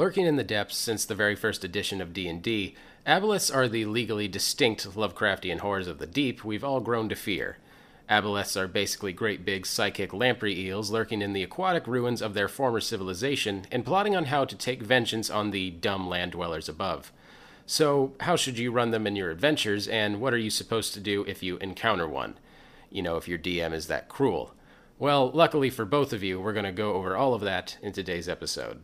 Lurking in the depths since the very first edition of D&D, aboleths are the legally distinct Lovecraftian horrors of the deep we've all grown to fear. Aboleths are basically great big psychic lamprey eels lurking in the aquatic ruins of their former civilization and plotting on how to take vengeance on the dumb land dwellers above. So, how should you run them in your adventures, and what are you supposed to do if you encounter one? You know, if your DM is that cruel. Well, luckily for both of you, we're going to go over all of that in today's episode.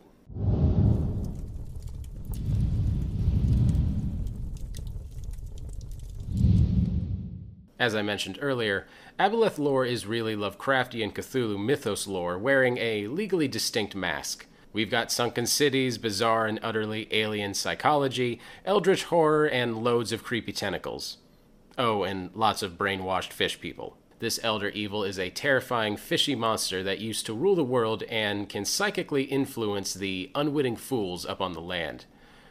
As I mentioned earlier, Aboleth lore is really Lovecraftian Cthulhu mythos lore wearing a legally distinct mask. We've got sunken cities, bizarre and utterly alien psychology, eldritch horror, and loads of creepy tentacles. Oh, and lots of brainwashed fish people. This elder evil is a terrifying fishy monster that used to rule the world and can psychically influence the unwitting fools up on the land.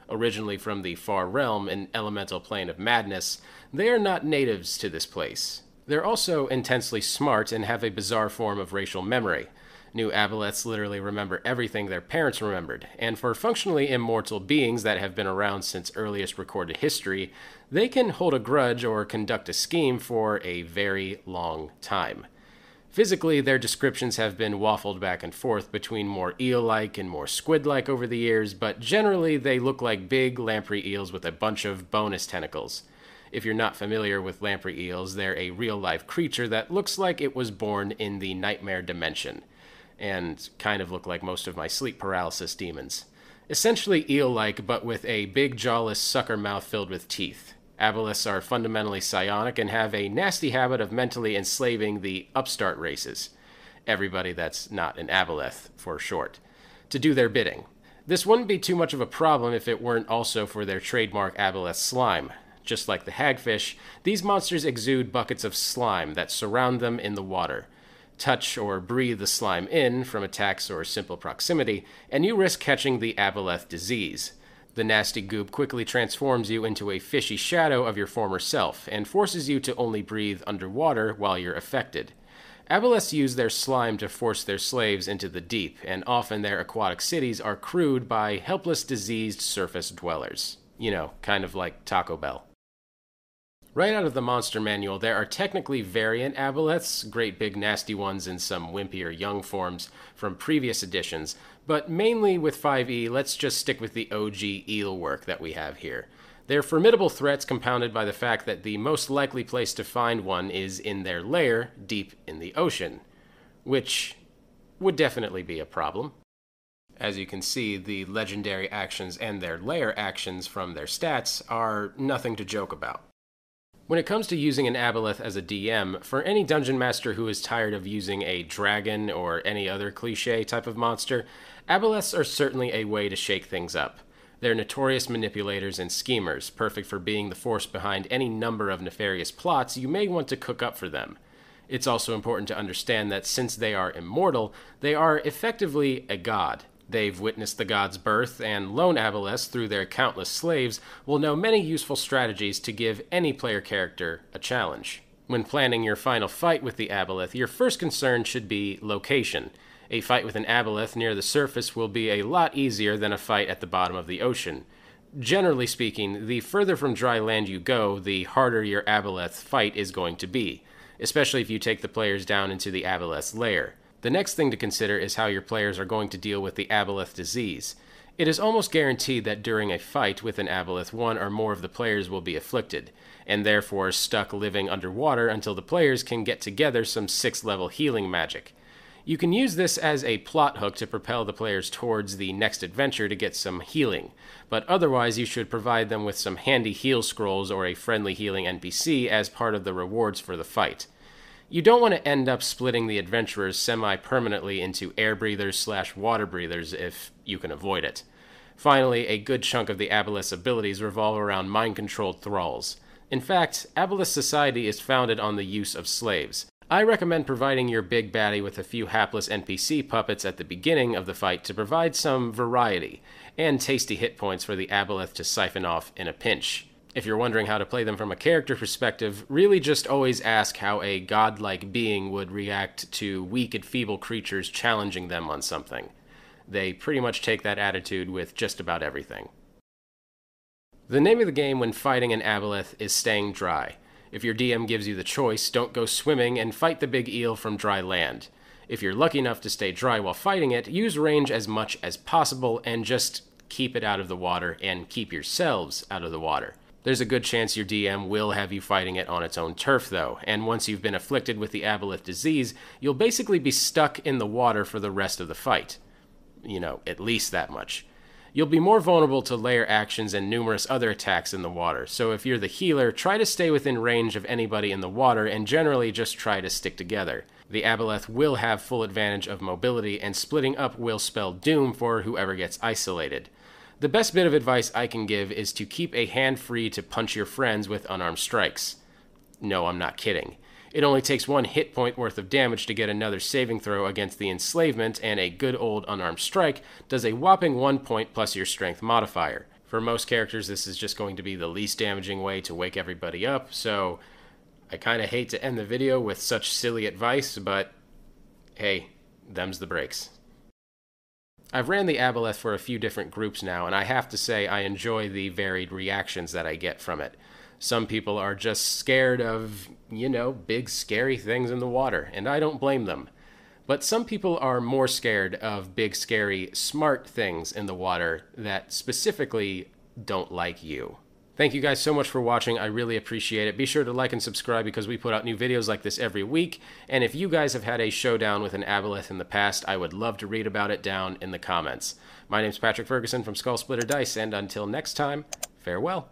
Originally from the far realm, an elemental plane of madness, they are not natives to this place. They're also intensely smart and have a bizarre form of racial memory. New aboleths literally remember everything their parents remembered, and for functionally immortal beings that have been around since earliest recorded history, they can hold a grudge or conduct a scheme for a very long time. Physically, their descriptions have been waffled back and forth between more eel like and more squid like over the years, but generally they look like big lamprey eels with a bunch of bonus tentacles. If you're not familiar with lamprey eels, they're a real life creature that looks like it was born in the nightmare dimension, and kind of look like most of my sleep paralysis demons. Essentially eel like, but with a big jawless sucker mouth filled with teeth. Aboleths are fundamentally psionic and have a nasty habit of mentally enslaving the upstart races, everybody that's not an aboleth for short, to do their bidding. This wouldn't be too much of a problem if it weren't also for their trademark aboleth slime. Just like the hagfish, these monsters exude buckets of slime that surround them in the water. Touch or breathe the slime in from attacks or simple proximity, and you risk catching the aboleth disease. The nasty goop quickly transforms you into a fishy shadow of your former self and forces you to only breathe underwater while you're affected. Aboleths use their slime to force their slaves into the deep, and often their aquatic cities are crewed by helpless, diseased surface dwellers. You know, kind of like Taco Bell. Right out of the monster manual, there are technically variant aboleths, great big nasty ones in some wimpier young forms from previous editions, but mainly with 5e, let's just stick with the OG eel work that we have here. They're formidable threats compounded by the fact that the most likely place to find one is in their lair deep in the ocean, which would definitely be a problem. As you can see, the legendary actions and their lair actions from their stats are nothing to joke about. When it comes to using an aboleth as a DM, for any dungeon master who is tired of using a dragon or any other cliche type of monster, aboleths are certainly a way to shake things up. They're notorious manipulators and schemers, perfect for being the force behind any number of nefarious plots you may want to cook up for them. It's also important to understand that since they are immortal, they are effectively a god, They've witnessed the god's birth, and lone aboleths, through their countless slaves, will know many useful strategies to give any player character a challenge. When planning your final fight with the aboleth, your first concern should be location. A fight with an aboleth near the surface will be a lot easier than a fight at the bottom of the ocean. Generally speaking, the further from dry land you go, the harder your aboleth fight is going to be, especially if you take the players down into the aboleth's lair. The next thing to consider is how your players are going to deal with the aboleth disease. It is almost guaranteed that during a fight with an aboleth, one or more of the players will be afflicted, and therefore stuck living underwater until the players can get together some 6 level healing magic. You can use this as a plot hook to propel the players towards the next adventure to get some healing, but otherwise you should provide them with some handy heal scrolls or a friendly healing NPC as part of the rewards for the fight. You don't want to end up splitting the adventurers semi permanently into air breathers slash water breathers if you can avoid it. Finally, a good chunk of the Aboleth's abilities revolve around mind controlled thralls. In fact, Aboleth society is founded on the use of slaves. I recommend providing your big baddie with a few hapless NPC puppets at the beginning of the fight to provide some variety and tasty hit points for the Aboleth to siphon off in a pinch if you're wondering how to play them from a character perspective, really just always ask how a godlike being would react to weak and feeble creatures challenging them on something. They pretty much take that attitude with just about everything. The name of the game when fighting an aboleth is staying dry. If your DM gives you the choice, don't go swimming and fight the big eel from dry land. If you're lucky enough to stay dry while fighting it, use range as much as possible and just keep it out of the water and keep yourselves out of the water. There's a good chance your DM will have you fighting it on its own turf, though, and once you've been afflicted with the aboleth disease, you'll basically be stuck in the water for the rest of the fight. You know, at least that much. You'll be more vulnerable to lair actions and numerous other attacks in the water, so if you're the healer, try to stay within range of anybody in the water and generally just try to stick together. The aboleth will have full advantage of mobility, and splitting up will spell doom for whoever gets isolated. The best bit of advice I can give is to keep a hand free to punch your friends with unarmed strikes. No, I'm not kidding. It only takes one hit point worth of damage to get another saving throw against the enslavement, and a good old unarmed strike does a whopping one point plus your strength modifier. For most characters, this is just going to be the least damaging way to wake everybody up, so I kind of hate to end the video with such silly advice, but hey, them's the breaks. I've ran the Aboleth for a few different groups now, and I have to say I enjoy the varied reactions that I get from it. Some people are just scared of, you know, big scary things in the water, and I don't blame them. But some people are more scared of big scary smart things in the water that specifically don't like you. Thank you guys so much for watching. I really appreciate it. Be sure to like and subscribe because we put out new videos like this every week. And if you guys have had a showdown with an aboleth in the past, I would love to read about it down in the comments. My name's Patrick Ferguson from Skull Splitter Dice, and until next time, farewell.